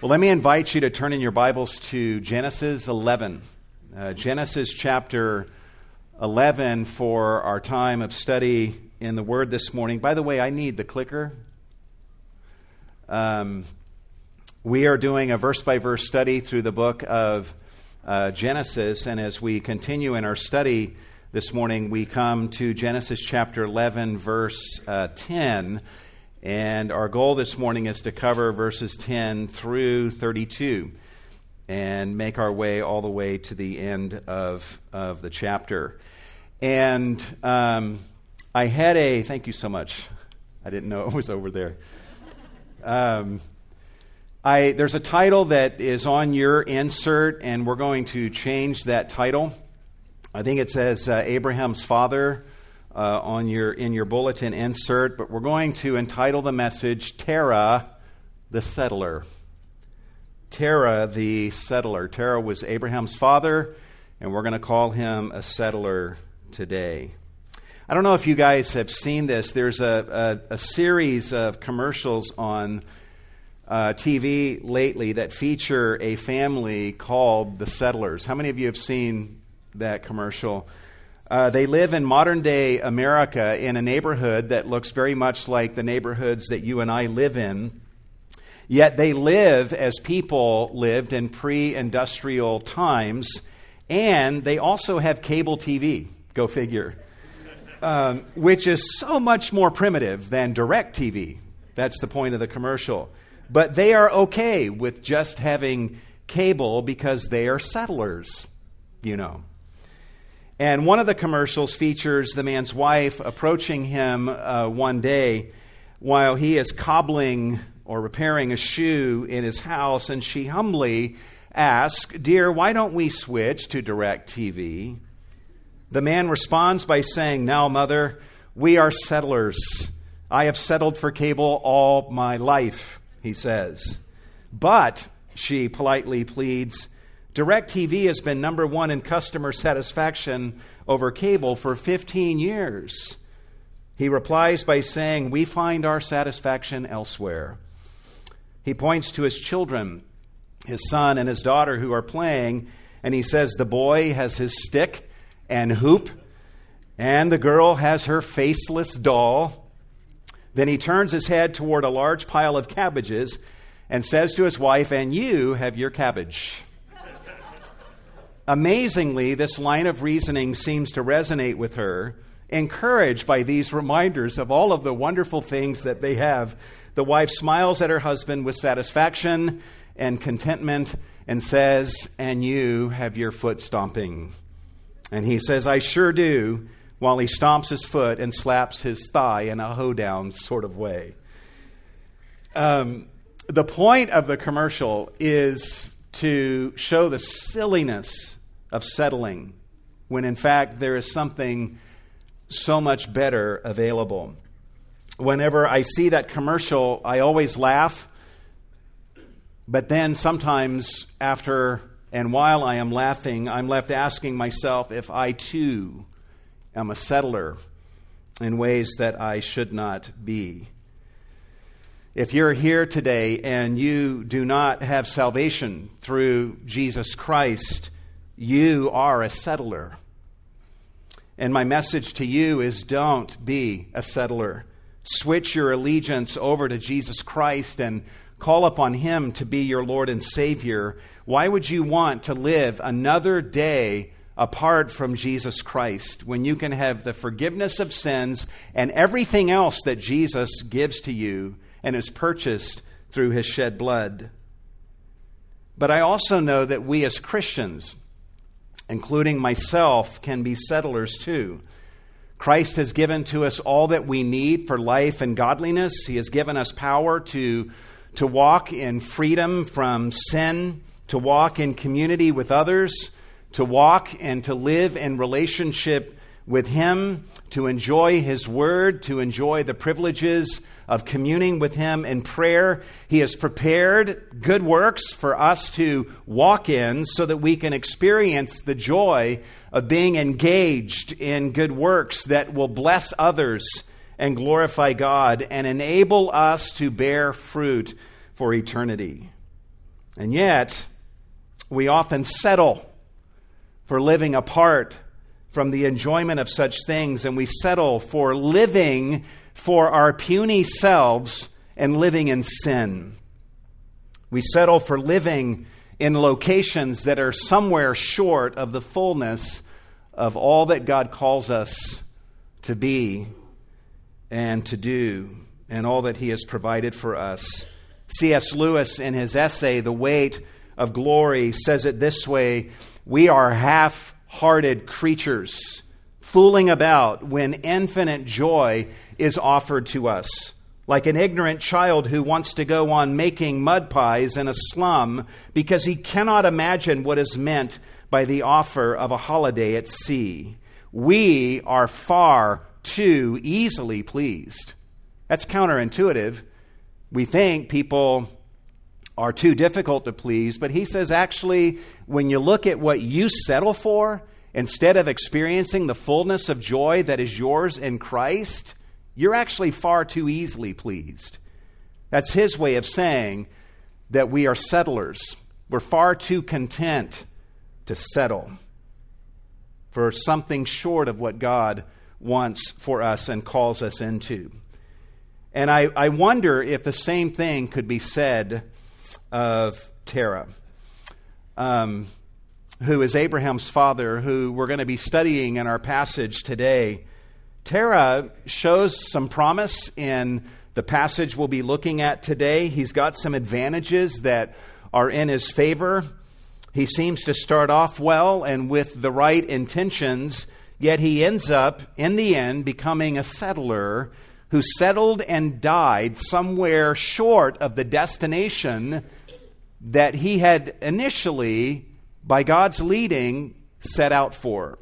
Well, let me invite you to turn in your Bibles to Genesis 11. Uh, Genesis chapter 11 for our time of study in the Word this morning. By the way, I need the clicker. Um, we are doing a verse by verse study through the book of uh, Genesis, and as we continue in our study this morning, we come to Genesis chapter 11, verse uh, 10. And our goal this morning is to cover verses 10 through 32 and make our way all the way to the end of, of the chapter. And um, I had a, thank you so much. I didn't know it was over there. Um, I, there's a title that is on your insert, and we're going to change that title. I think it says uh, Abraham's father uh, on your, in your bulletin insert, but we're going to entitle the message Terah the Settler. Terah the Settler. Terah was Abraham's father, and we're going to call him a settler today. I don't know if you guys have seen this. There's a, a, a series of commercials on uh, TV lately that feature a family called the Settlers. How many of you have seen that commercial? Uh, they live in modern day America in a neighborhood that looks very much like the neighborhoods that you and I live in. Yet they live as people lived in pre industrial times, and they also have cable TV, go figure, um, which is so much more primitive than DirecTV. That's the point of the commercial. But they are okay with just having cable because they are settlers, you know. And one of the commercials features the man's wife approaching him uh, one day while he is cobbling or repairing a shoe in his house, and she humbly asks, Dear, why don't we switch to DirecTV? The man responds by saying, Now, mother, we are settlers. I have settled for cable all my life, he says. But, she politely pleads, DirecTV has been number one in customer satisfaction over cable for 15 years. He replies by saying, We find our satisfaction elsewhere. He points to his children, his son and his daughter, who are playing, and he says, The boy has his stick and hoop, and the girl has her faceless doll. Then he turns his head toward a large pile of cabbages and says to his wife, And you have your cabbage. Amazingly, this line of reasoning seems to resonate with her, encouraged by these reminders of all of the wonderful things that they have. The wife smiles at her husband with satisfaction and contentment and says, And you have your foot stomping. And he says, I sure do, while he stomps his foot and slaps his thigh in a hoedown sort of way. Um, the point of the commercial is to show the silliness of settling when in fact there is something so much better available. Whenever I see that commercial, I always laugh, but then sometimes after and while I am laughing, I'm left asking myself if I too am a settler in ways that I should not be. If you're here today and you do not have salvation through Jesus Christ, you are a settler. And my message to you is don't be a settler. Switch your allegiance over to Jesus Christ and call upon Him to be your Lord and Savior. Why would you want to live another day apart from Jesus Christ when you can have the forgiveness of sins and everything else that Jesus gives to you and is purchased through His shed blood? But I also know that we as Christians, including myself, can be settlers too. Christ has given to us all that we need for life and godliness. He has given us power to, to walk in freedom from sin, to walk in community with others, to walk and to live in relationship with Him, to enjoy His Word, to enjoy the privileges of communing with Him in prayer. He has prepared good works for us to walk in so that we can experience the joy of being engaged in good works that will bless others and glorify God and enable us to bear fruit for eternity. And yet, we often settle for living apart from the enjoyment of such things, and we settle for living for our puny selves and living in sin. We settle for living in locations that are somewhere short of the fullness of all that God calls us to be and to do, and all that He has provided for us. C.S. Lewis, in his essay, The Weight of Glory, says it this way We are half hearted creatures, fooling about when infinite joy is offered to us. Like an ignorant child who wants to go on making mud pies in a slum because he cannot imagine what is meant by the offer of a holiday at sea. We are far too easily pleased. That's counterintuitive. We think people are too difficult to please. But he says, actually, when you look at what you settle for, instead of experiencing the fullness of joy that is yours in Christ, you're actually far too easily pleased. That's his way of saying that we are settlers. We're far too content to settle for something short of what God wants for us and calls us into. And I, I wonder if the same thing could be said of Terah, um, who is Abraham's father, who we're going to be studying in our passage today. Terah shows some promise in the passage we'll be looking at today. He's got some advantages that are in his favor. He seems to start off well and with the right intentions, yet he ends up, in the end, becoming a settler who settled and died somewhere short of the destination that he had initially, by God's leading, set out for.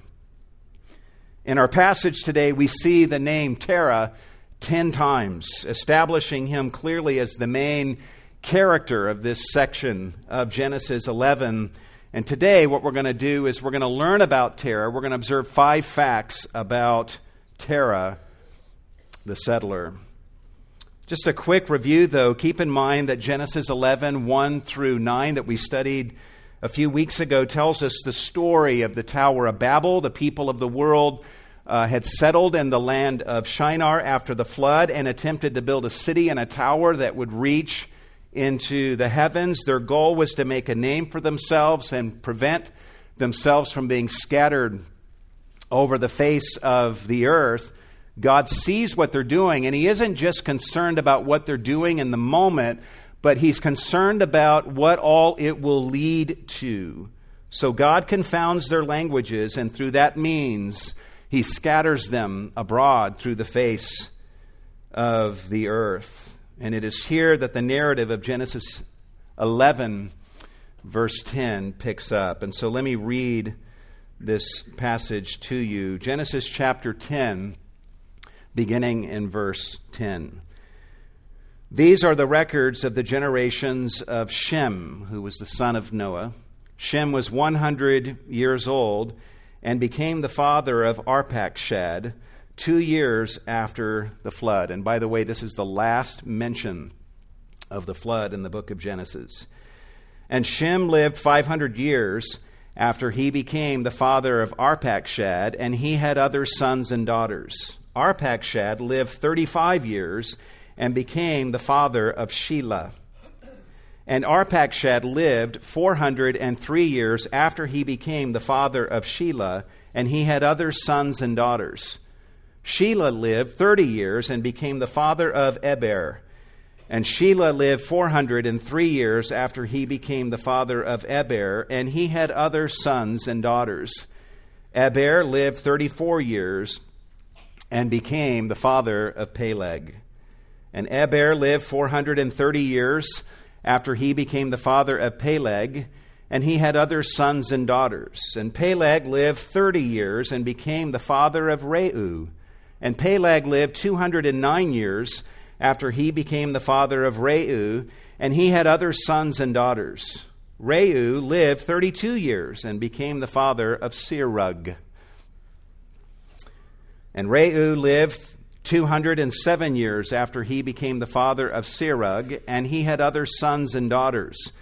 In our passage today, we see the name Terah ten times, establishing him clearly as the main character of this section of Genesis 11. And today, what we're going to do is we're going to learn about Terah. We're going to observe five facts about Terah, the settler. Just a quick review, though. Keep in mind that Genesis 11, 1 through 9, that we studied a few weeks ago, tells us the story of the Tower of Babel. The people of the world uh, had settled in the land of Shinar after the flood and attempted to build a city and a tower that would reach into the heavens. Their goal was to make a name for themselves and prevent themselves from being scattered over the face of the earth. God sees what they're doing, and He isn't just concerned about what they're doing in the moment, but He's concerned about what all it will lead to. So God confounds their languages, and through that means, He scatters them abroad through the face of the earth. And it is here that the narrative of Genesis 11, verse 10, picks up. And so let me read this passage to you. Genesis chapter 10 beginning in verse 10. These are the records of the generations of Shem, who was the son of Noah. Shem was 100 years old and became the father of Arpachshad two years after the flood. And by the way, this is the last mention of the flood in the book of Genesis. And Shem lived 500 years after he became the father of Arpachshad, and he had other sons and daughters. Arpachshad lived 35 years and became the father of Shelah. And Arpachshad lived 403 years after he became the father of Shelah, and he had other sons and daughters. Shelah lived 30 years and became the father of Eber. And Shelah lived 403 years after he became the father of Eber, and he had other sons and daughters. Eber lived 34 years and became the father of Peleg. And Eber lived 430 years after he became the father of Peleg, and he had other sons and daughters. And Peleg lived 30 years and became the father of Reu. And Peleg lived 209 years after he became the father of Reu, and he had other sons and daughters. Reu lived 32 years and became the father of Serug. And Reu lived 207 years after he became the father of Serug, and he had other sons and daughters.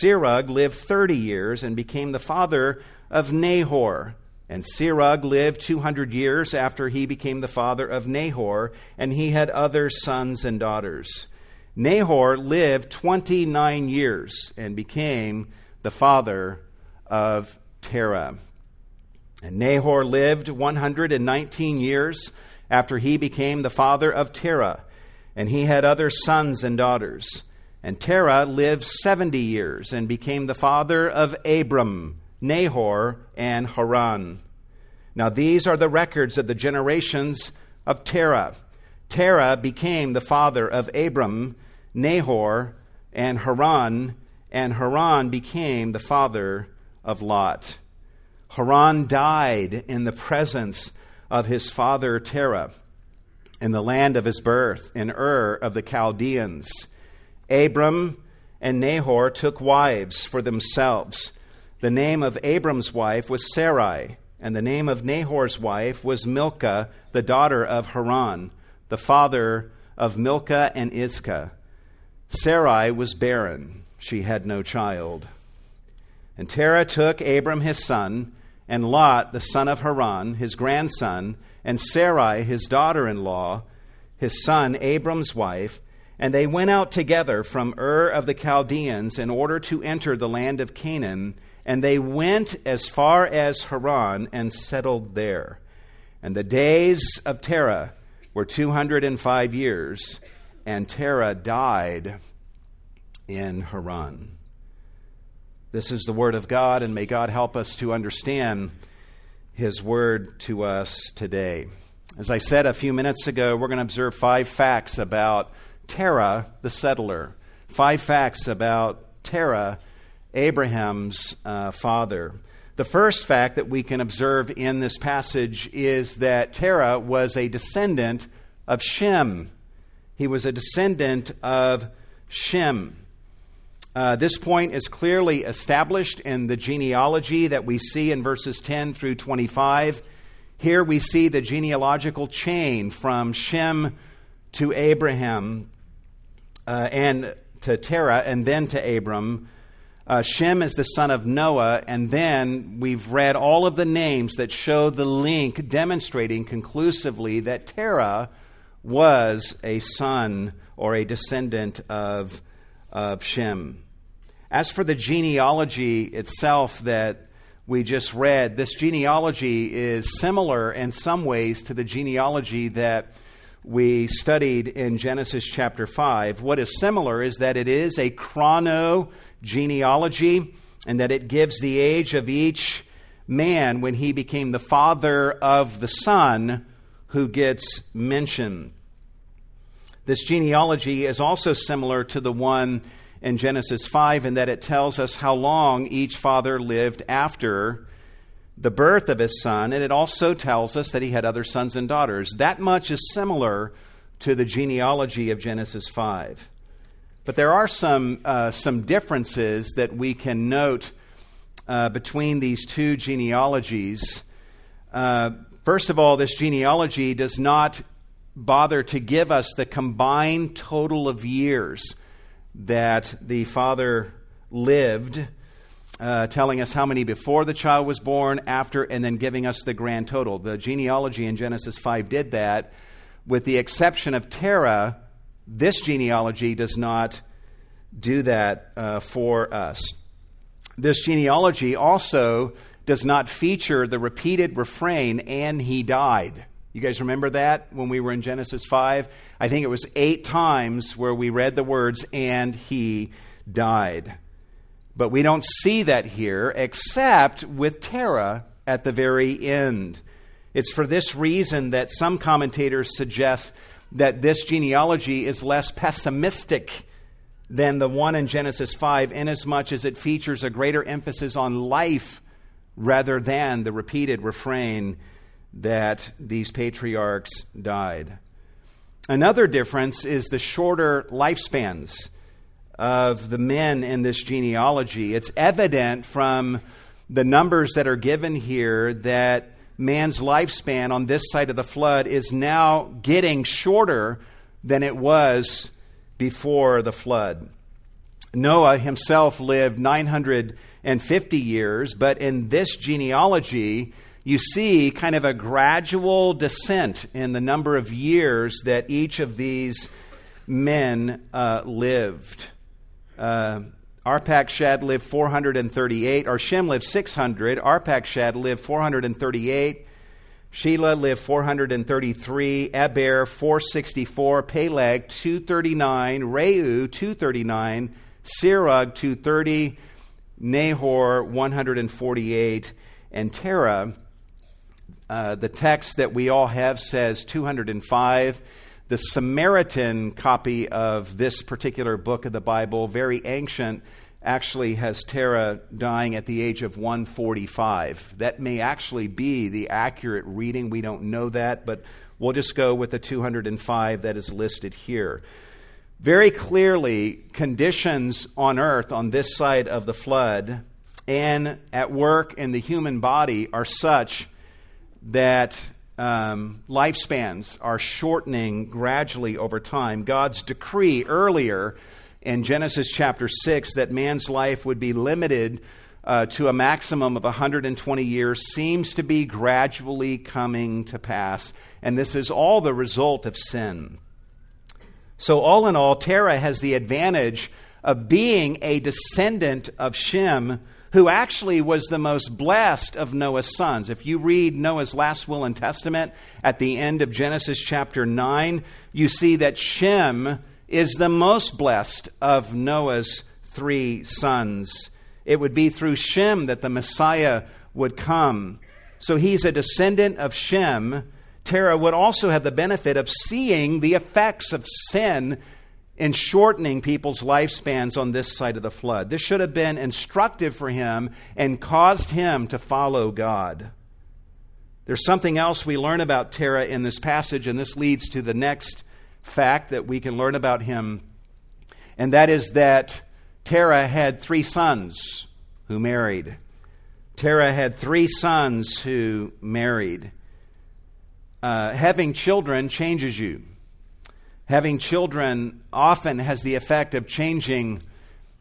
Serug lived 30 years and became the father of Nahor. And Serug lived 200 years after he became the father of Nahor, and he had other sons and daughters. Nahor lived 29 years and became the father of Terah. And Nahor lived 119 years after he became the father of Terah, and he had other sons and daughters. And Terah lived 70 years and became the father of Abram, Nahor, and Haran. Now these are the records of the generations of Terah. Terah became the father of Abram, Nahor, and Haran, and Haran became the father of Lot. Haran died in the presence of his father Terah in the land of his birth, in Ur of the Chaldeans. Abram and Nahor took wives for themselves. The name of Abram's wife was Sarai, and the name of Nahor's wife was Milcah, the daughter of Haran, the father of Milcah and Iscah. Sarai was barren, she had no child. And Terah took Abram his son, and Lot, the son of Haran, his grandson, and Sarai, his daughter in law, his son Abram's wife, and they went out together from Ur of the Chaldeans in order to enter the land of Canaan. And they went as far as Haran and settled there. And the days of Terah were 205 years, and Terah died in Haran. This is the Word of God, and may God help us to understand His Word to us today. As I said a few minutes ago, we're going to observe five facts about Terah, the settler. Five facts about Terah, Abraham's uh, father. The first fact that we can observe in this passage is that Terah was a descendant of Shem. He was a descendant of Shem. Uh, this point is clearly established in the genealogy that we see in verses 10 through 25. Here we see the genealogical chain from Shem to Abraham uh, and to Terah and then to Abram. Uh, Shem is the son of Noah, and then we've read all of the names that show the link demonstrating conclusively that Terah was a son or a descendant of, of Shem. As for the genealogy itself that we just read, this genealogy is similar in some ways to the genealogy that we studied in Genesis chapter 5. What is similar is that it is a chrono genealogy and that it gives the age of each man when he became the father of the son who gets mentioned. This genealogy is also similar to the one in Genesis 5 in that it tells us how long each father lived after the birth of his son, and it also tells us that he had other sons and daughters. That much is similar to the genealogy of Genesis 5. But there are some, uh, some differences that we can note uh, between these two genealogies. Uh, first of all, this genealogy does not bother to give us the combined total of years that the father lived uh, telling us how many before the child was born, after, and then giving us the grand total. The genealogy in Genesis 5 did that. With the exception of Terah, this genealogy does not do that uh, for us. This genealogy also does not feature the repeated refrain, and he died. You guys remember that when we were in Genesis 5? I think it was eight times where we read the words, and he died. But we don't see that here except with Terah at the very end. It's for this reason that some commentators suggest that this genealogy is less pessimistic than the one in Genesis 5, inasmuch as it features a greater emphasis on life rather than the repeated refrain that these patriarchs died. Another difference is the shorter lifespans of the men in this genealogy. It's evident from the numbers that are given here that man's lifespan on this side of the flood is now getting shorter than it was before the flood. Noah himself lived 950 years, but in this genealogy, you see kind of a gradual descent in the number of years that each of these men uh, lived. Uh, Arpachshad lived 438, or Shem lived 600, Arpachshad lived 438, Shelah lived 433, Eber 464, Peleg 239, Reu 239, Serug 230, Nahor 148, and Terah. Uh, the text that we all have says 205. The Samaritan copy of this particular book of the Bible, very ancient, actually has Terah dying at the age of 145. That may actually be the accurate reading. We don't know that, but we'll just go with the 205 that is listed here. Very clearly, conditions on earth on this side of the flood and at work in the human body are such that um, lifespans are shortening gradually over time. God's decree earlier in Genesis chapter 6 that man's life would be limited uh, to a maximum of 120 years seems to be gradually coming to pass. And this is all the result of sin. So, all in all, Terah has the advantage of being a descendant of Shem who actually was the most blessed of Noah's sons. If you read Noah's last will and testament at the end of Genesis chapter 9, you see that Shem is the most blessed of Noah's three sons. It would be through Shem that the Messiah would come. So he's a descendant of Shem. Terah would also have the benefit of seeing the effects of sin in shortening people's lifespans on this side of the flood. This should have been instructive for him and caused him to follow God. There's something else we learn about Terah in this passage, and this leads to the next fact that we can learn about him, and that is that Terah had three sons who married. Terah had three sons who married. Uh, having children changes you. Having children often has the effect of changing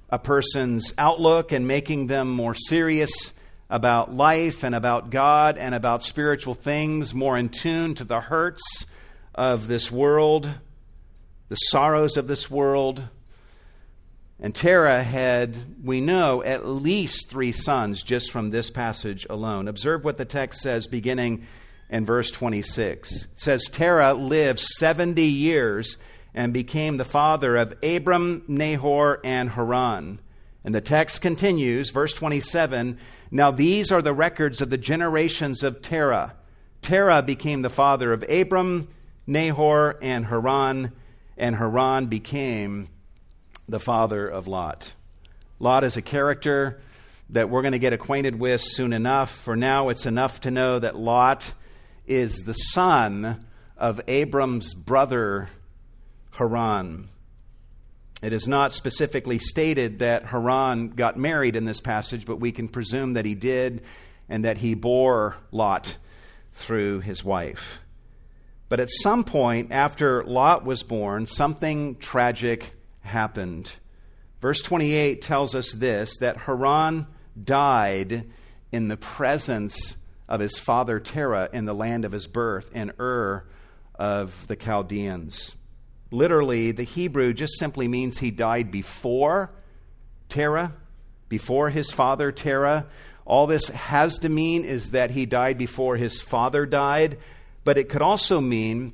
a person's outlook and making them more serious about life and about God and about spiritual things, more in tune to the hurts of this world, the sorrows of this world. And Terah had, we know, at least three sons just from this passage alone. Observe what the text says beginning in verse 26. It says, Terah lived 70 years and became the father of Abram, Nahor, and Haran. And the text continues, verse 27 Now these are the records of the generations of Terah. Terah became the father of Abram, Nahor, and Haran, and Haran became the father of Lot. Lot is a character that we're going to get acquainted with soon enough. For now, it's enough to know that Lot is the son of Abram's brother Haran. It is not specifically stated that Haran got married in this passage, but we can presume that he did and that he bore Lot through his wife. But at some point after Lot was born, something tragic happened. Verse 28 tells us this that Haran died in the presence of his father Terah in the land of his birth, in Ur of the Chaldeans. Literally, the Hebrew just simply means he died before Terah, before his father Terah. All this has to mean is that he died before his father died, but it could also mean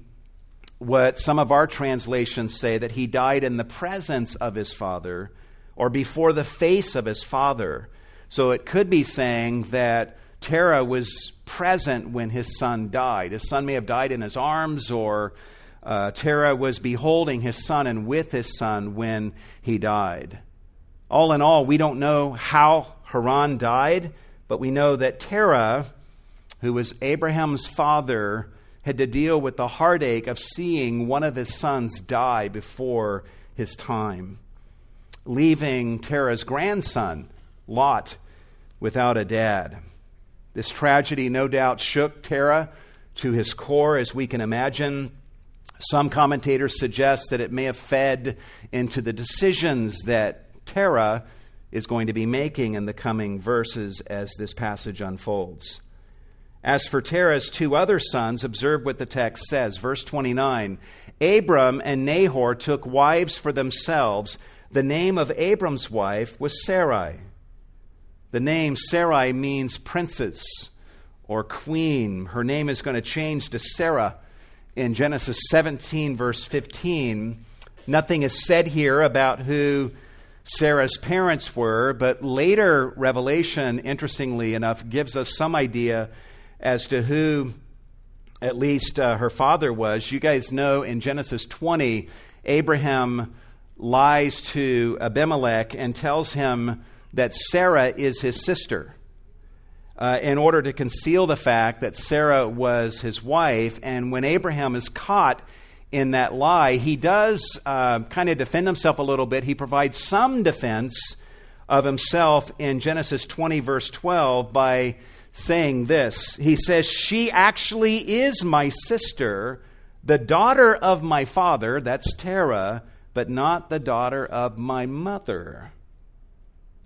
what some of our translations say that he died in the presence of his father or before the face of his father. So it could be saying that Terah was present when his son died. His son may have died in his arms, or uh, Terah was beholding his son and with his son when he died. All in all, we don't know how Haran died, but we know that Terah, who was Abraham's father, had to deal with the heartache of seeing one of his sons die before his time, leaving Terah's grandson, Lot, without a dad. This tragedy no doubt shook Terah to his core, as we can imagine. Some commentators suggest that it may have fed into the decisions that Terah is going to be making in the coming verses as this passage unfolds. As for Terah's two other sons, observe what the text says. Verse 29 Abram and Nahor took wives for themselves. The name of Abram's wife was Sarai. The name Sarai means princess or queen. Her name is going to change to Sarah in Genesis 17, verse 15. Nothing is said here about who Sarah's parents were, but later revelation, interestingly enough, gives us some idea as to who at least uh, her father was. You guys know in Genesis 20, Abraham lies to Abimelech and tells him that Sarah is his sister. Uh, in order to conceal the fact that Sarah was his wife. And when Abraham is caught in that lie, he does uh, kind of defend himself a little bit. He provides some defense of himself in Genesis 20, verse 12, by saying this. He says, She actually is my sister, the daughter of my father, that's Terah, but not the daughter of my mother.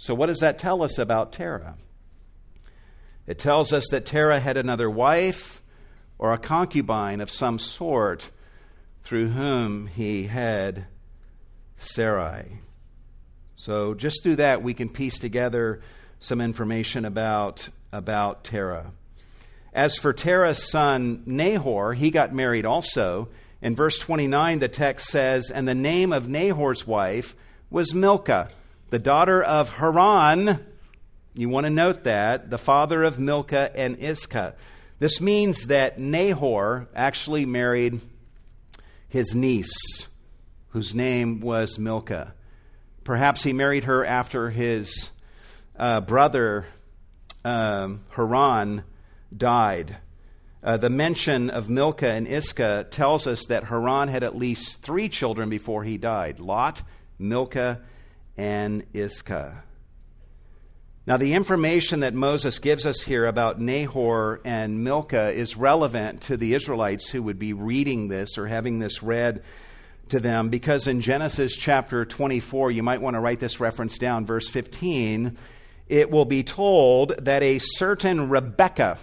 So, what does that tell us about Terah? It tells us that Terah had another wife or a concubine of some sort through whom he had Sarai. So, just through that, we can piece together some information about about Terah. As for Terah's son Nahor, he got married also. In verse 29, the text says, And the name of Nahor's wife was Milcah, the daughter of Haran. You want to note that, the father of Milcah and Iscah. This means that Nahor actually married his niece, whose name was Milcah. Perhaps he married her after his uh, brother um, Haran died. Uh, the mention of Milcah and Iscah tells us that Haran had at least three children before he died Lot, Milcah, and Iscah. Now, the information that Moses gives us here about Nahor and Milcah is relevant to the Israelites who would be reading this or having this read to them because in Genesis chapter 24, you might want to write this reference down, verse 15 it will be told that a certain Rebekah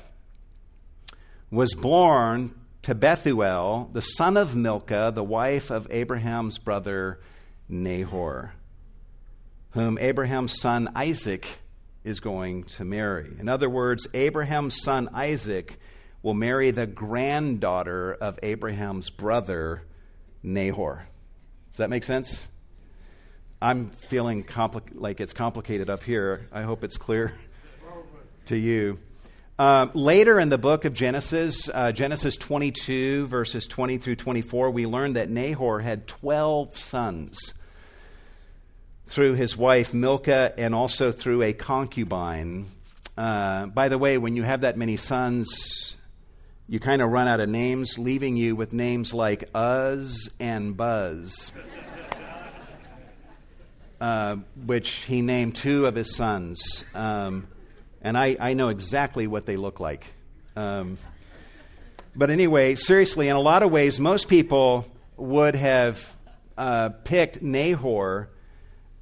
was born to Bethuel, the son of Milcah, the wife of Abraham's brother Nahor, whom Abraham's son Isaac is going to marry. In other words, Abraham's son Isaac will marry the granddaughter of Abraham's brother Nahor. Does that make sense? I'm feeling compli- like it's complicated up here. I hope it's clear to you. Uh, later in the book of Genesis, uh, Genesis 22, verses 20 through 24, we learn that Nahor had 12 sons through his wife Milcah and also through a concubine. Uh, by the way, when you have that many sons, you kind of run out of names, leaving you with names like Uz and Buzz uh, which he named two of his sons. Um, and I, I know exactly what they look like. Um, but anyway, seriously, in a lot of ways, most people would have uh, picked Nahor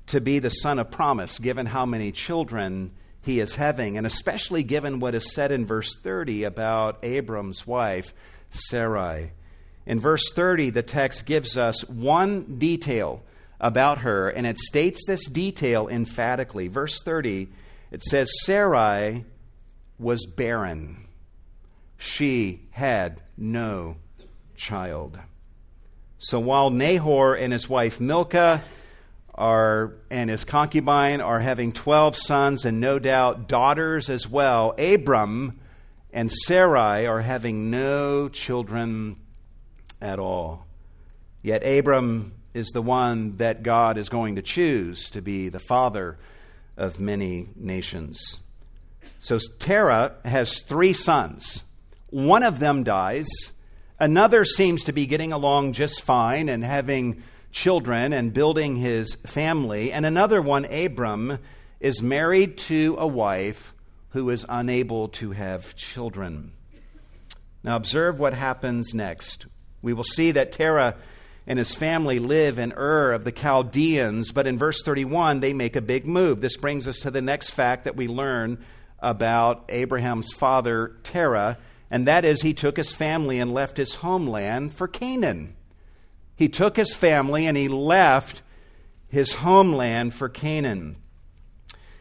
to be the son of promise, given how many children he is having, and especially given what is said in verse 30 about Abram's wife, Sarai. In verse 30, the text gives us one detail about her, and it states this detail emphatically. Verse 30, it says, Sarai was barren. She had no child. So while Nahor and his wife Milcah are, and his concubine are having 12 sons and no doubt daughters as well, Abram and Sarai are having no children at all. Yet Abram is the one that God is going to choose to be the father of many nations. So Terah has three sons. One of them dies. Another seems to be getting along just fine and having children and building his family. And another one, Abram, is married to a wife who is unable to have children. Now, observe what happens next. We will see that Terah and his family live in Ur of the Chaldeans, but in verse 31, they make a big move. This brings us to the next fact that we learn about Abraham's father, Terah, and that is he took his family and left his homeland for Canaan. He took his family and he left his homeland for Canaan.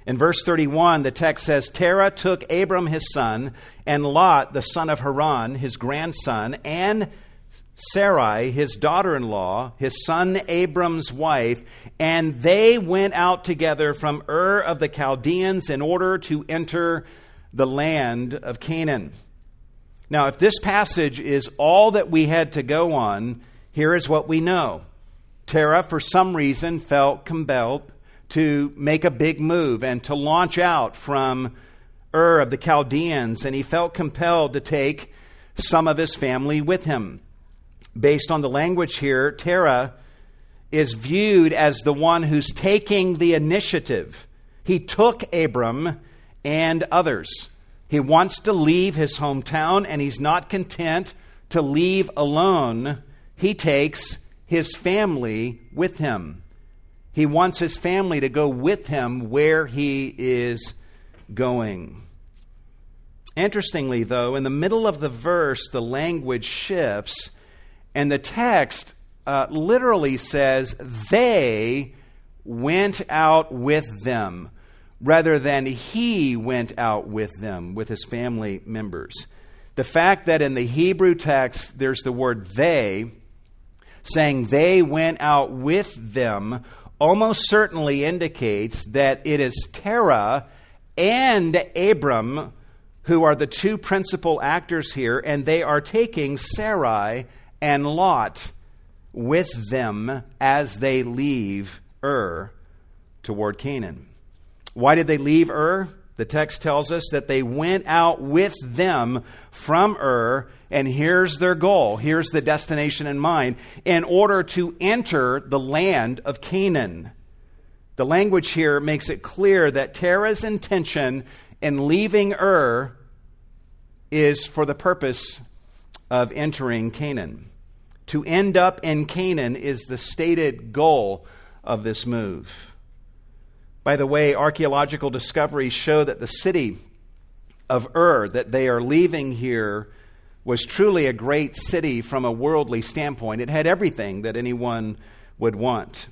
In verse 31, the text says Terah took Abram his son, and Lot, the son of Haran, his grandson, and Sarai, his daughter in law, his son Abram's wife, and they went out together from Ur of the Chaldeans in order to enter the land of Canaan. Now, if this passage is all that we had to go on, here is what we know. Terah, for some reason, felt compelled to make a big move and to launch out from Ur of the Chaldeans, and he felt compelled to take some of his family with him based on the language here, Terah is viewed as the one who's taking the initiative. He took Abram and others. He wants to leave his hometown and he's not content to leave alone. He takes his family with him. He wants his family to go with him where he is going. Interestingly, though, in the middle of the verse, the language shifts and the text uh, literally says, they went out with them, rather than he went out with them, with his family members. The fact that in the Hebrew text there's the word they, saying they went out with them, almost certainly indicates that it is Terah and Abram who are the two principal actors here, and they are taking Sarai and Lot with them as they leave Ur toward Canaan. Why did they leave Ur? The text tells us that they went out with them from Ur, and here's their goal. Here's the destination in mind in order to enter the land of Canaan. The language here makes it clear that Terah's intention in leaving Ur is for the purpose of entering Canaan. To end up in Canaan is the stated goal of this move. By the way, archaeological discoveries show that the city of Ur that they are leaving here was truly a great city from a worldly standpoint. It had everything that anyone would want.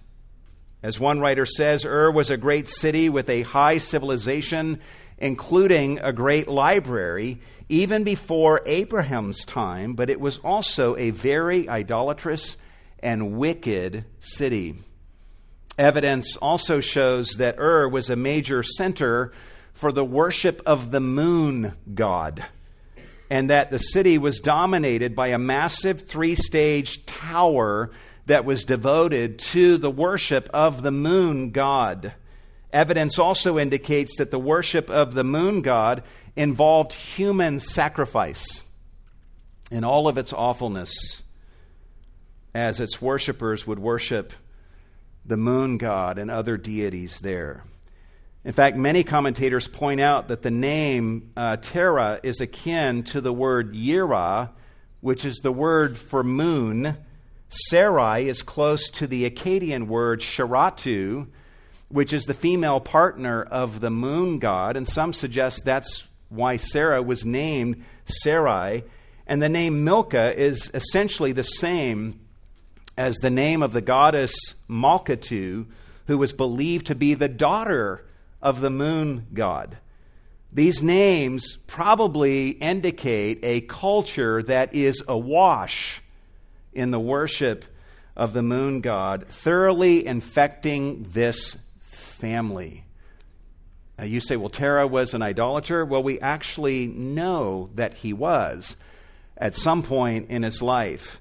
As one writer says, Ur was a great city with a high civilization, including a great library even before Abraham's time, but it was also a very idolatrous and wicked city. Evidence also shows that Ur was a major center for the worship of the moon god, and that the city was dominated by a massive three stage tower that was devoted to the worship of the moon god. Evidence also indicates that the worship of the moon god involved human sacrifice in all of its awfulness, as its worshippers would worship the moon god and other deities there. In fact, many commentators point out that the name uh, Terah is akin to the word Yirah, which is the word for moon. Sarai is close to the Akkadian word Sharatu, which is the female partner of the moon god, and some suggest that's why Sarah was named Sarai. And the name Milcah is essentially the same as the name of the goddess Malkatu, who was believed to be the daughter of the moon god. These names probably indicate a culture that is awash in the worship of the moon god, thoroughly infecting this family. Uh, you say, well, Terah was an idolater. Well, we actually know that he was at some point in his life.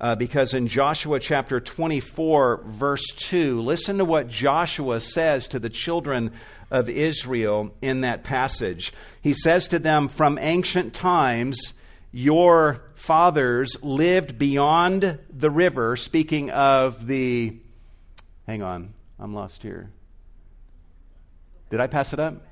Uh, because in Joshua chapter 24, verse 2, listen to what Joshua says to the children of Israel in that passage. He says to them, From ancient times, your fathers lived beyond the river, speaking of the. Hang on, I'm lost here. Did I pass it up?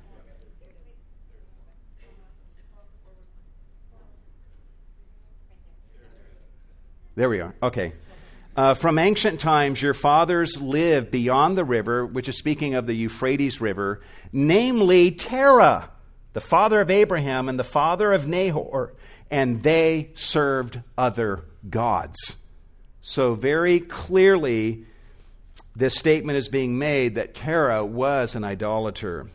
There we are. Okay. Uh, from ancient times, your fathers lived beyond the river, which is speaking of the Euphrates River, namely Terah, the father of Abraham and the father of Nahor, and they served other gods. So, very clearly, this statement is being made that Terah was an idolater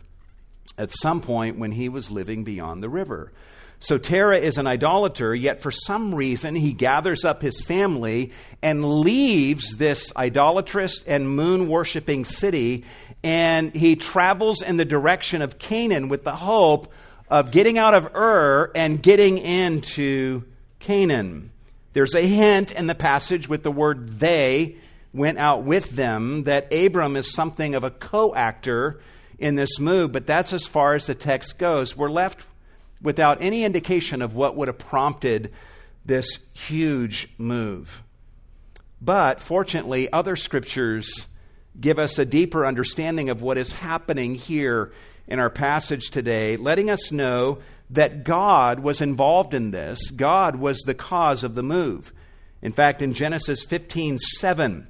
at some point when he was living beyond the river. So Terah is an idolater, yet for some reason he gathers up his family and leaves this idolatrous and moon worshiping city, and he travels in the direction of Canaan with the hope of getting out of Ur and getting into Canaan. There's a hint in the passage with the word they went out with them that Abram is something of a co actor in this move, but that's as far as the text goes. We're left without any indication of what would have prompted this huge move. But fortunately, other scriptures give us a deeper understanding of what is happening here in our passage today, letting us know that God was involved in this. God was the cause of the move. In fact, in Genesis 15 7,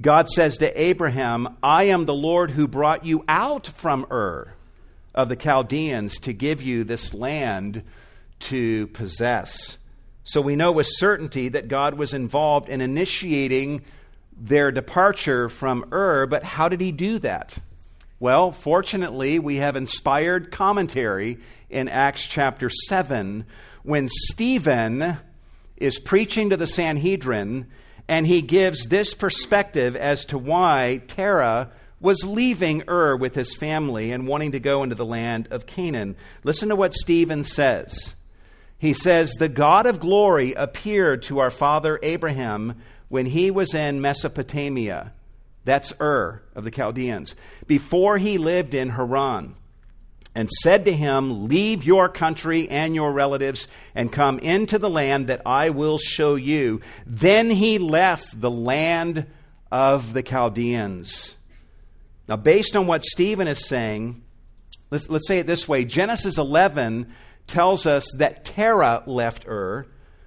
God says to Abraham, I am the Lord who brought you out from Ur of the Chaldeans to give you this land to possess. So we know with certainty that God was involved in initiating their departure from Ur, but how did he do that? Well, fortunately, we have inspired commentary in Acts chapter 7 when Stephen is preaching to the Sanhedrin and he gives this perspective as to why Terah was leaving Ur with his family and wanting to go into the land of Canaan. Listen to what Stephen says. He says, The God of glory appeared to our father Abraham when he was in Mesopotamia. That's Ur of the Chaldeans, before he lived in Haran and said to him, Leave your country and your relatives and come into the land that I will show you. Then he left the land of the Chaldeans. Now, based on what Stephen is saying, let's, let's say it this way Genesis 11 tells us that Terah left Ur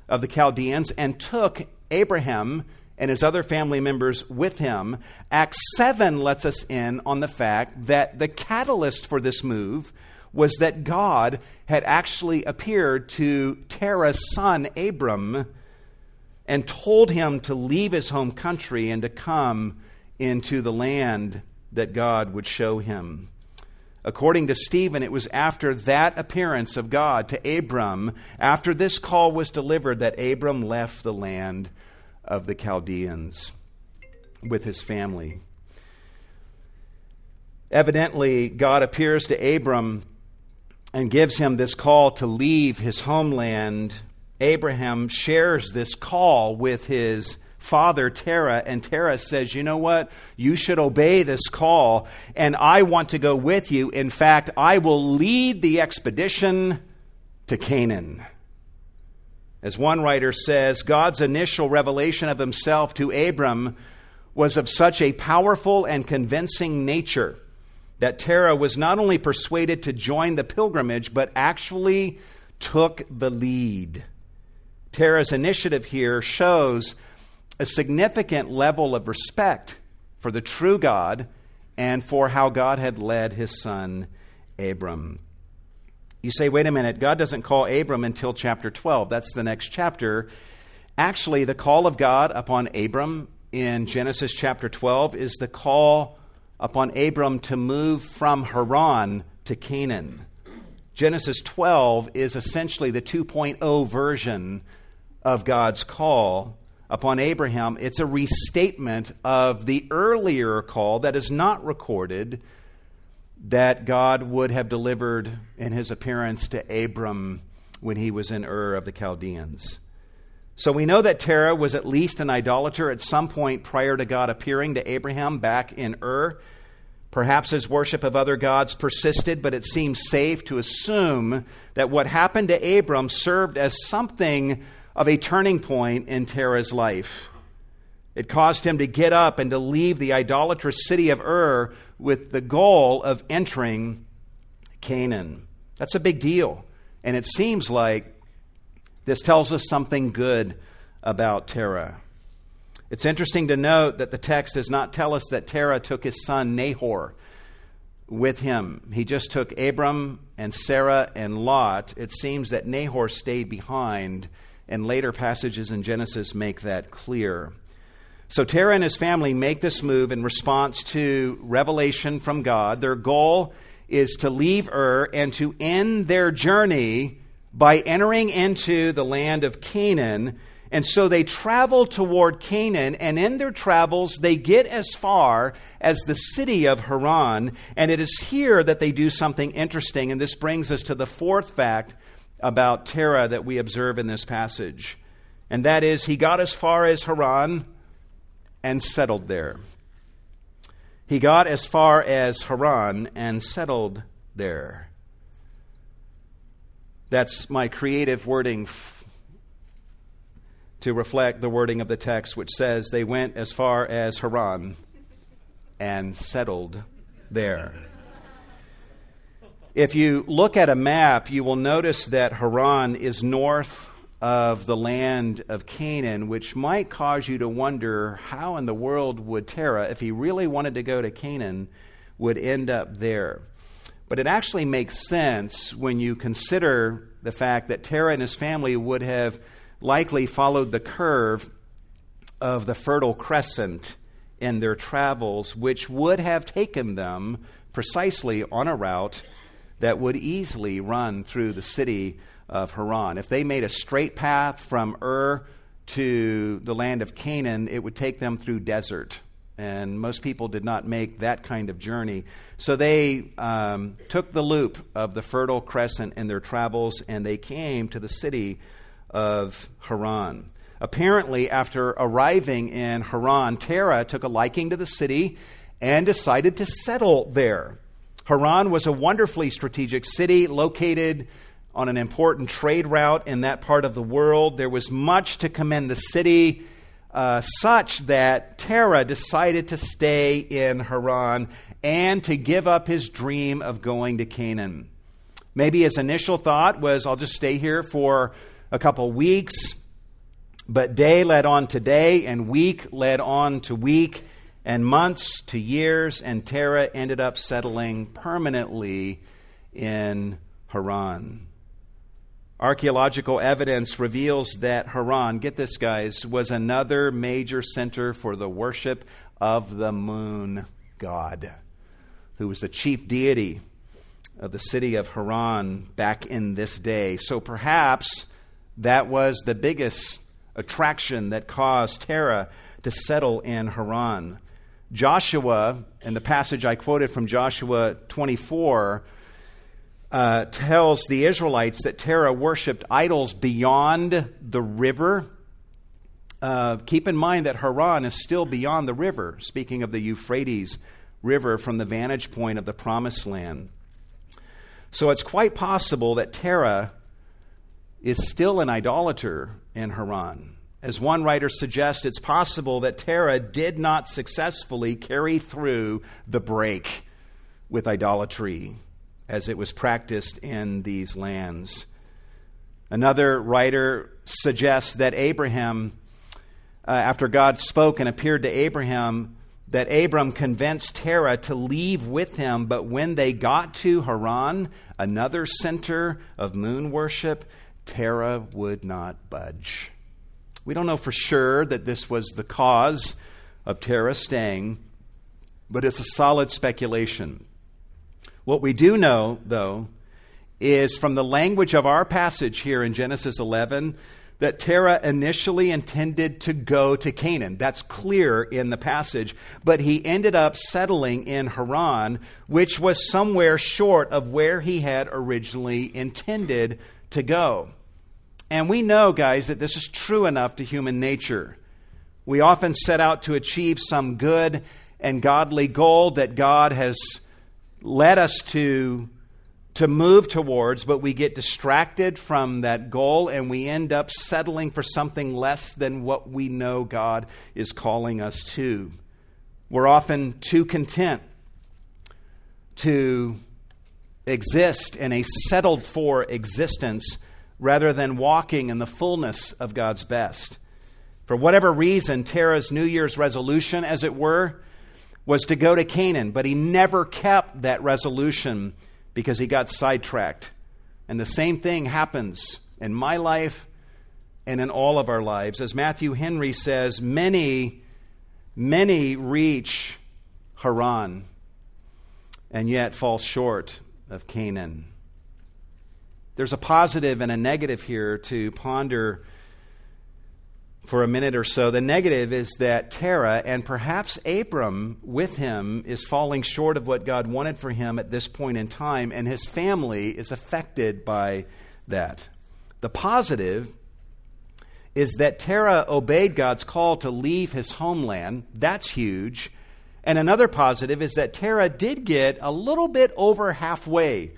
of the Chaldeans and took Abraham and his other family members with him. Acts 7 lets us in on the fact that the catalyst for this move was that God had actually appeared to Terah's son Abram and told him to leave his home country and to come into the land that God would show him. According to Stephen, it was after that appearance of God to Abram, after this call was delivered, that Abram left the land of the Chaldeans with his family. Evidently, God appears to Abram and gives him this call to leave his homeland. Abraham shares this call with his father, Terah, and Terah says, You know what? You should obey this call, and I want to go with you. In fact, I will lead the expedition to Canaan. As one writer says, God's initial revelation of himself to Abram was of such a powerful and convincing nature that Terah was not only persuaded to join the pilgrimage, but actually took the lead. Terah's initiative here shows a significant level of respect for the true God and for how God had led his son Abram. You say, wait a minute, God doesn't call Abram until chapter 12. That's the next chapter. Actually, the call of God upon Abram in Genesis chapter 12 is the call upon Abram to move from Haran to Canaan. Genesis 12 is essentially the 2.0 version of God's call upon Abraham. It's a restatement of the earlier call that is not recorded that God would have delivered in his appearance to Abram when he was in Ur of the Chaldeans. So we know that Terah was at least an idolater at some point prior to God appearing to Abraham back in Ur. Perhaps his worship of other gods persisted, but it seems safe to assume that what happened to Abram served as something of a turning point in Terah's life. It caused him to get up and to leave the idolatrous city of Ur with the goal of entering Canaan. That's a big deal. And it seems like this tells us something good about Terah. It's interesting to note that the text does not tell us that Terah took his son Nahor with him. He just took Abram and Sarah and Lot. It seems that Nahor stayed behind, and later passages in Genesis make that clear. So Terah and his family make this move in response to revelation from God. Their goal is to leave Ur and to end their journey by entering into the land of Canaan and so they travel toward Canaan, and in their travels, they get as far as the city of Haran. And it is here that they do something interesting. And this brings us to the fourth fact about Terah that we observe in this passage. And that is, he got as far as Haran and settled there. He got as far as Haran and settled there. That's my creative wording to reflect the wording of the text, which says they went as far as Haran and settled there. If you look at a map, you will notice that Haran is north of the land of Canaan, which might cause you to wonder how in the world would Terah, if he really wanted to go to Canaan, would end up there. But it actually makes sense when you consider the fact that Terah and his family would have likely followed the curve of the Fertile Crescent in their travels, which would have taken them precisely on a route that would easily run through the city of Haran. If they made a straight path from Ur to the land of Canaan, it would take them through desert. And most people did not make that kind of journey. So they um, took the loop of the Fertile Crescent in their travels and they came to the city of Haran. Apparently, after arriving in Haran, Terah took a liking to the city and decided to settle there. Haran was a wonderfully strategic city located on an important trade route in that part of the world. There was much to commend the city, uh, such that Terah decided to stay in Haran and to give up his dream of going to Canaan. Maybe his initial thought was, I'll just stay here for a couple weeks, but day led on to day, and week led on to week, and months to years, and Terah ended up settling permanently in Haran. Archaeological evidence reveals that Haran, get this, guys, was another major center for the worship of the moon god, who was the chief deity of the city of Haran back in this day. So perhaps that was the biggest attraction that caused Terah to settle in Haran. Joshua, in the passage I quoted from Joshua 24, uh, tells the Israelites that Terah worshipped idols beyond the river. Uh, keep in mind that Haran is still beyond the river, speaking of the Euphrates River from the vantage point of the Promised Land. So it's quite possible that Terah is still an idolater in Haran. As one writer suggests, it's possible that Terah did not successfully carry through the break with idolatry as it was practiced in these lands. Another writer suggests that Abraham, uh, after God spoke and appeared to Abraham, that Abram convinced Terah to leave with him, but when they got to Haran, another center of moon worship, Terah would not budge. We don't know for sure that this was the cause of Terah staying, but it's a solid speculation. What we do know, though, is from the language of our passage here in Genesis 11 that Terah initially intended to go to Canaan. That's clear in the passage. But he ended up settling in Haran, which was somewhere short of where he had originally intended to go. And we know, guys, that this is true enough to human nature. We often set out to achieve some good and godly goal that God has led us to to move towards, but we get distracted from that goal and we end up settling for something less than what we know God is calling us to. We're often too content to exist in a settled for existence rather than walking in the fullness of God's best. For whatever reason, Terah's New Year's resolution, as it were, was to go to Canaan, but he never kept that resolution because he got sidetracked. And the same thing happens in my life and in all of our lives. As Matthew Henry says, many, many reach Haran and yet fall short of Canaan. There's a positive and a negative here to ponder for a minute or so. The negative is that Terah and perhaps Abram with him is falling short of what God wanted for him at this point in time, and his family is affected by that. The positive is that Terah obeyed God's call to leave his homeland. That's huge. And another positive is that Terah did get a little bit over halfway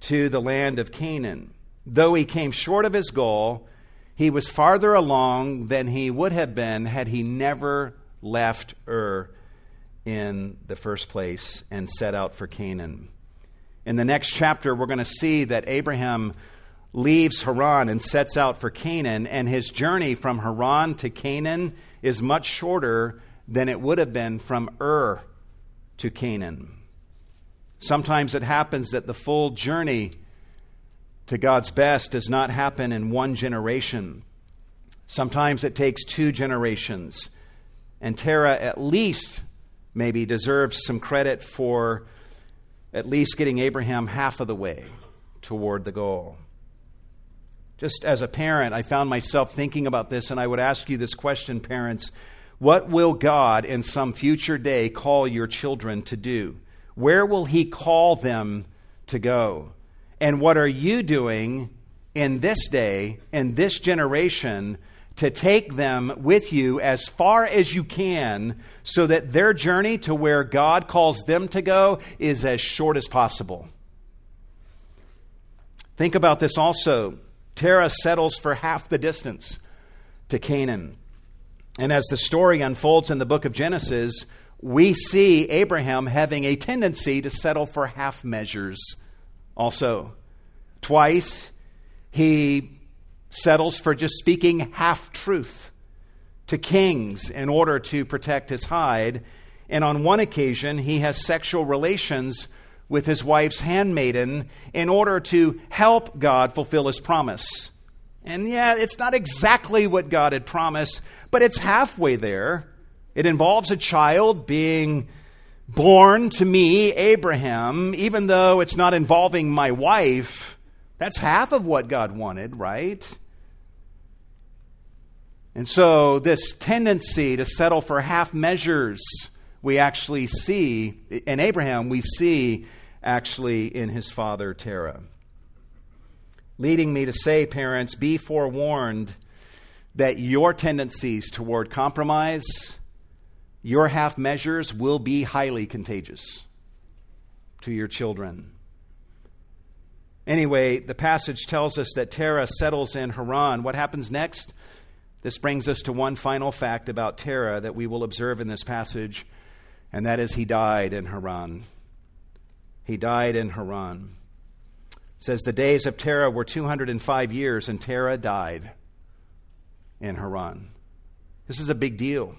to the land of Canaan. Though he came short of his goal, he was farther along than he would have been had he never left Ur in the first place and set out for Canaan. In the next chapter, we're going to see that Abraham leaves Haran and sets out for Canaan, and his journey from Haran to Canaan is much shorter than it would have been from Ur to Canaan. Sometimes it happens that the full journey to God's best does not happen in one generation. Sometimes it takes two generations. And Terah, at least, maybe deserves some credit for at least getting Abraham half of the way toward the goal. Just as a parent, I found myself thinking about this, and I would ask you this question, parents What will God in some future day call your children to do? Where will He call them to go? And what are you doing in this day, in this generation, to take them with you as far as you can so that their journey to where God calls them to go is as short as possible? Think about this also. Terah settles for half the distance to Canaan. And as the story unfolds in the book of Genesis, we see Abraham having a tendency to settle for half measures also. Twice, he settles for just speaking half truth to kings in order to protect his hide. And on one occasion, he has sexual relations with his wife's handmaiden in order to help God fulfill his promise. And yeah, it's not exactly what God had promised, but it's halfway there. It involves a child being born to me, Abraham, even though it's not involving my wife. That's half of what God wanted, right? And so, this tendency to settle for half measures, we actually see in Abraham, we see actually in his father Terah. Leading me to say, parents, be forewarned that your tendencies toward compromise your half measures will be highly contagious to your children. Anyway, the passage tells us that Terah settles in Haran. What happens next? This brings us to one final fact about Terah that we will observe in this passage, and that is he died in Haran. He died in Haran. It says the days of Terah were 205 years, and Terah died in Haran. This is a big deal.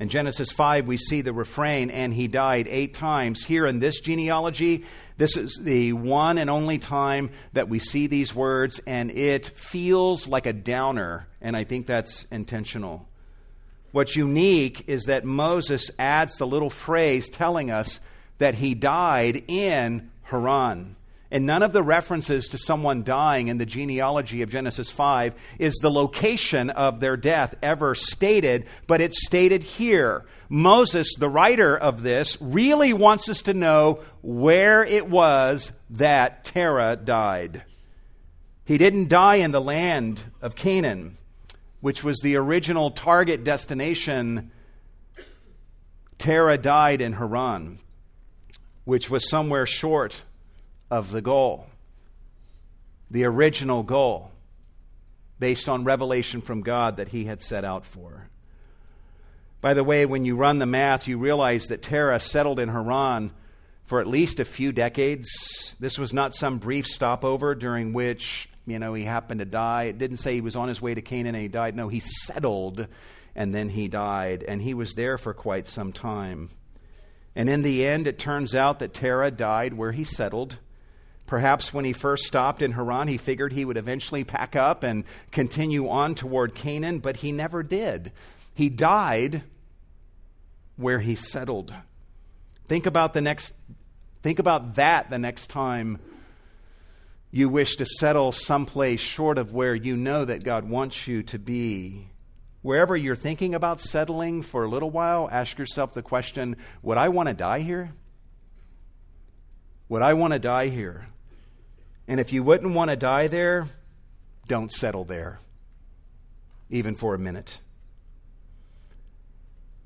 In Genesis 5, we see the refrain, and he died eight times. Here in this genealogy, this is the one and only time that we see these words, and it feels like a downer, and I think that's intentional. What's unique is that Moses adds the little phrase telling us that he died in Haran. And none of the references to someone dying in the genealogy of Genesis 5 is the location of their death ever stated, but it's stated here. Moses, the writer of this, really wants us to know where it was that Terah died. He didn't die in the land of Canaan, which was the original target destination. Terah died in Haran, which was somewhere short of the goal, the original goal, based on revelation from God that he had set out for. By the way, when you run the math, you realize that Terah settled in Haran for at least a few decades. This was not some brief stopover during which you know, he happened to die. It didn't say he was on his way to Canaan and he died. No, he settled and then he died. And he was there for quite some time. And in the end, it turns out that Terah died where he settled. Perhaps when he first stopped in Haran, he figured he would eventually pack up and continue on toward Canaan, but he never did. He died where he settled. Think about the next think about that the next time you wish to settle someplace short of where you know that God wants you to be. Wherever you're thinking about settling for a little while, ask yourself the question Would I want to die here? Would I want to die here? And if you wouldn't want to die there, don't settle there, even for a minute.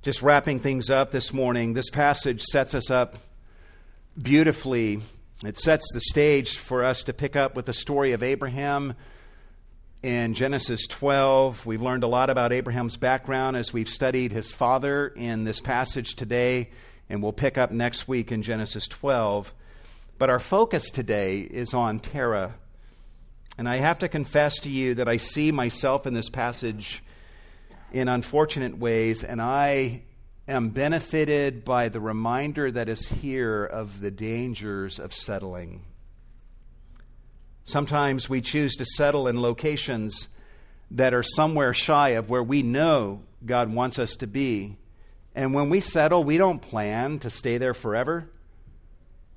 Just wrapping things up this morning, this passage sets us up beautifully. It sets the stage for us to pick up with the story of Abraham in Genesis 12. We've learned a lot about Abraham's background as we've studied his father in this passage today, and we'll pick up next week in Genesis 12. But our focus today is on Terah. And I have to confess to you that I see myself in this passage in unfortunate ways, and I am benefited by the reminder that is here of the dangers of settling. Sometimes we choose to settle in locations that are somewhere shy of where we know God wants us to be. And when we settle, we don't plan to stay there forever.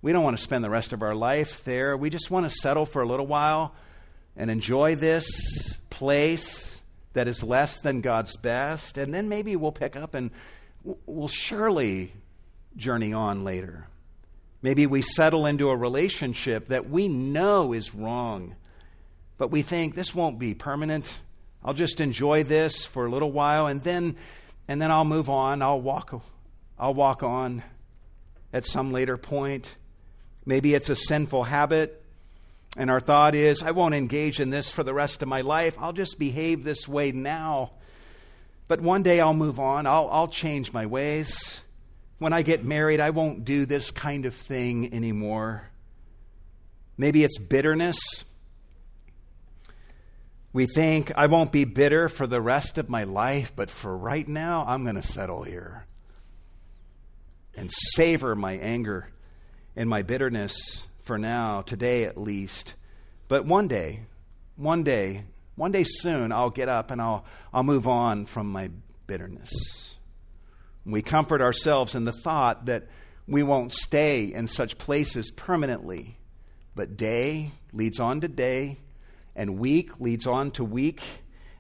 We don't want to spend the rest of our life there. We just want to settle for a little while and enjoy this place that is less than God's best. And then maybe we'll pick up and we'll surely journey on later. Maybe we settle into a relationship that we know is wrong, but we think this won't be permanent. I'll just enjoy this for a little while and then and then I'll move on. I'll walk I'll walk on at some later point. Maybe it's a sinful habit and our thought is I won't engage in this for the rest of my life. I'll just behave this way now. But one day I'll move on. I'll, I'll change my ways. When I get married, I won't do this kind of thing anymore. Maybe it's bitterness. We think, I won't be bitter for the rest of my life, but for right now, I'm going to settle here and savor my anger and my bitterness for now, today at least. But one day, one day, one day soon, I'll get up and I'll, I'll move on from my bitterness. We comfort ourselves in the thought that we won't stay in such places permanently. But day leads on to day, and week leads on to week,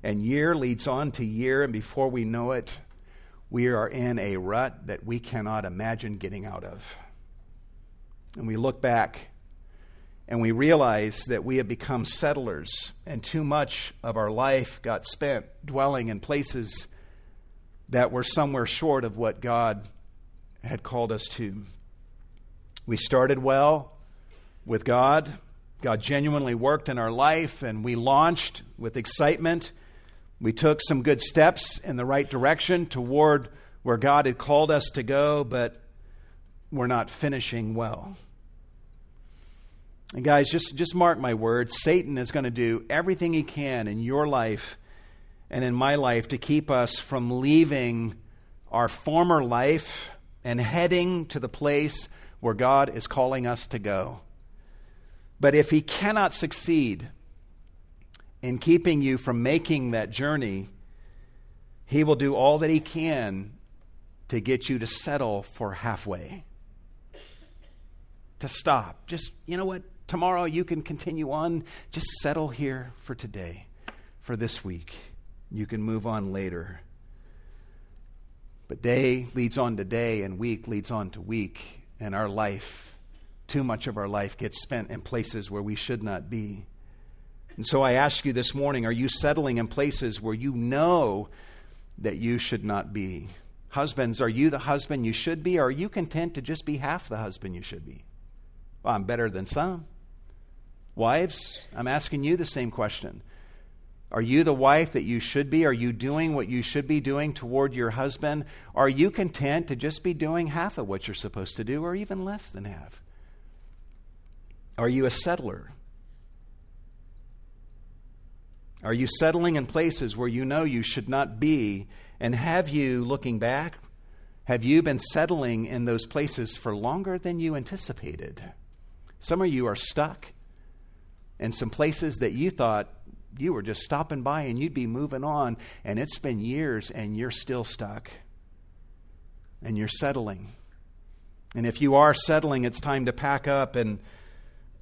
and year leads on to year, and before we know it, we are in a rut that we cannot imagine getting out of. And we look back and we realize that we have become settlers, and too much of our life got spent dwelling in places that were somewhere short of what God had called us to. We started well with God. God genuinely worked in our life, and we launched with excitement. We took some good steps in the right direction toward where God had called us to go, but we're not finishing well. And guys, just, just mark my words Satan is going to do everything he can in your life and in my life to keep us from leaving our former life and heading to the place where God is calling us to go. But if He cannot succeed in keeping you from making that journey, He will do all that He can to get you to settle for halfway. To stop. Just, you know what? Tomorrow you can continue on. Just settle here for today, for this week. You can move on later. But day leads on to day, and week leads on to week, and our life, too much of our life, gets spent in places where we should not be. And so I ask you this morning are you settling in places where you know that you should not be? Husbands, are you the husband you should be, or are you content to just be half the husband you should be? Well, I'm better than some. Wives, I'm asking you the same question. Are you the wife that you should be? Are you doing what you should be doing toward your husband? Are you content to just be doing half of what you're supposed to do, or even less than half? Are you a settler? Are you settling in places where you know you should not be? And have you, looking back, have you been settling in those places for longer than you anticipated? Some of you are stuck in some places that you thought you were just stopping by and you'd be moving on, and it's been years and you're still stuck. And you're settling. And if you are settling, it's time to pack up and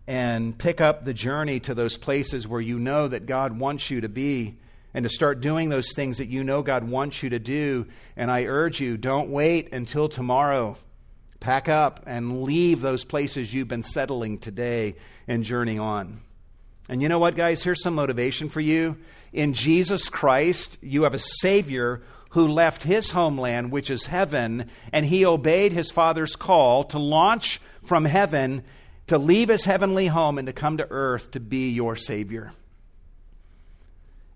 and pick up the journey to those places where you know that God wants you to be and to start doing those things that you know God wants you to do. And I urge you, don't wait until tomorrow. Pack up and leave those places you've been settling today and journey on. And you know what, guys? Here's some motivation for you. In Jesus Christ, you have a Savior who left his homeland, which is heaven, and he obeyed his Father's call to launch from heaven to leave his heavenly home and to come to earth to be your Savior.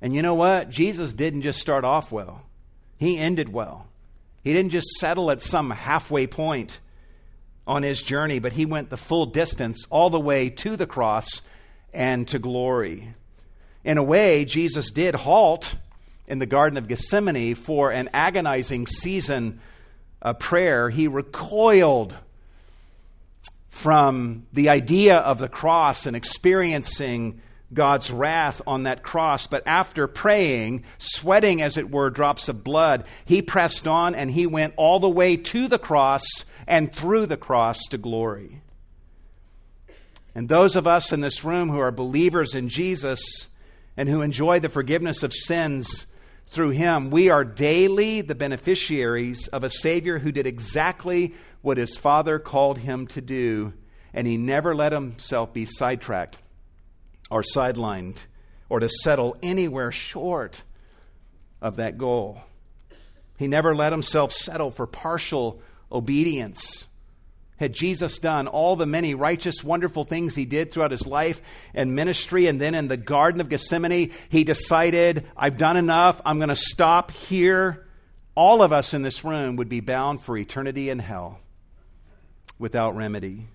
And you know what? Jesus didn't just start off well, he ended well. He didn't just settle at some halfway point on his journey, but he went the full distance all the way to the cross and to glory. In a way, Jesus did halt in the Garden of Gethsemane for an agonizing season of prayer. He recoiled from the idea of the cross and experiencing God's wrath on that cross. But after praying, sweating as it were drops of blood, he pressed on and he went all the way to the cross and through the cross to glory. And those of us in this room who are believers in Jesus and who enjoy the forgiveness of sins through him, we are daily the beneficiaries of a Savior who did exactly what his father called him to do, and he never let himself be sidetracked or sidelined or to settle anywhere short of that goal. He never let himself settle for partial obedience. Had Jesus done all the many righteous, wonderful things he did throughout his life and ministry, and then in the Garden of Gethsemane, he decided, I've done enough, I'm going to stop here, all of us in this room would be bound for eternity in hell without remedy.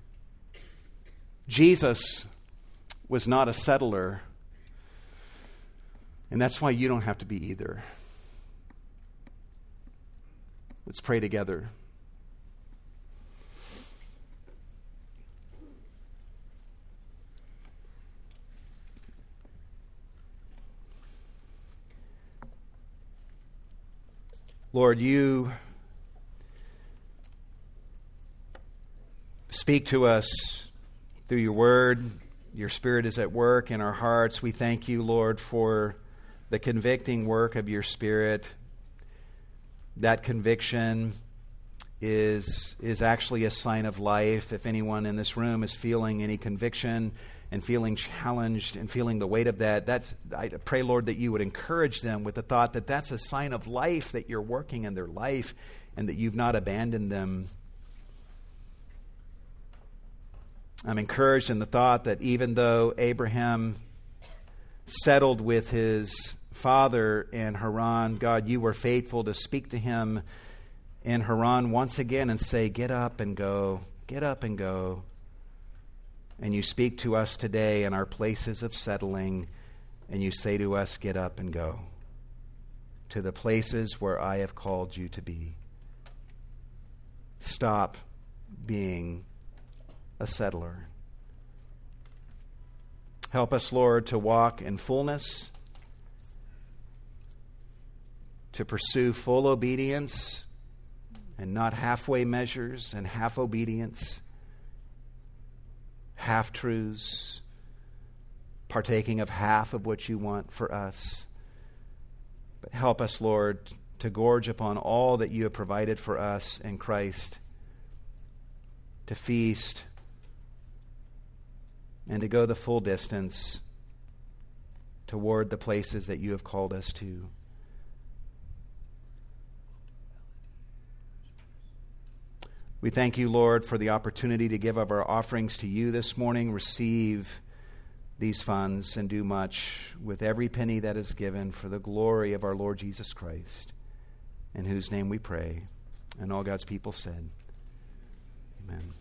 Jesus was not a settler, and that's why you don't have to be either. Let's pray together. Lord, you Speak to us through your word. Your spirit is at work in our hearts. We thank you, Lord, for the convicting work of your spirit. That conviction is, is actually a sign of life. If anyone in this room is feeling any conviction and feeling challenged and feeling the weight of that, that's, I pray, Lord, that you would encourage them with the thought that that's a sign of life, that you're working in their life and that you've not abandoned them. I'm encouraged in the thought that even though Abraham settled with his father in Haran, God, you were faithful to speak to him in Haran once again and say, Get up and go, get up and go. And you speak to us today in our places of settling, and you say to us, Get up and go to the places where I have called you to be. Stop being a settler. Help us, Lord, to walk in fullness, to pursue full obedience and not halfway measures and half obedience, half truths, partaking of half of what you want for us. But help us, Lord, to gorge upon all that you have provided for us in Christ, to feast and to go the full distance toward the places that you have called us to. We thank you, Lord, for the opportunity to give of our offerings to you this morning. Receive these funds and do much with every penny that is given for the glory of our Lord Jesus Christ, in whose name we pray. And all God's people said, Amen.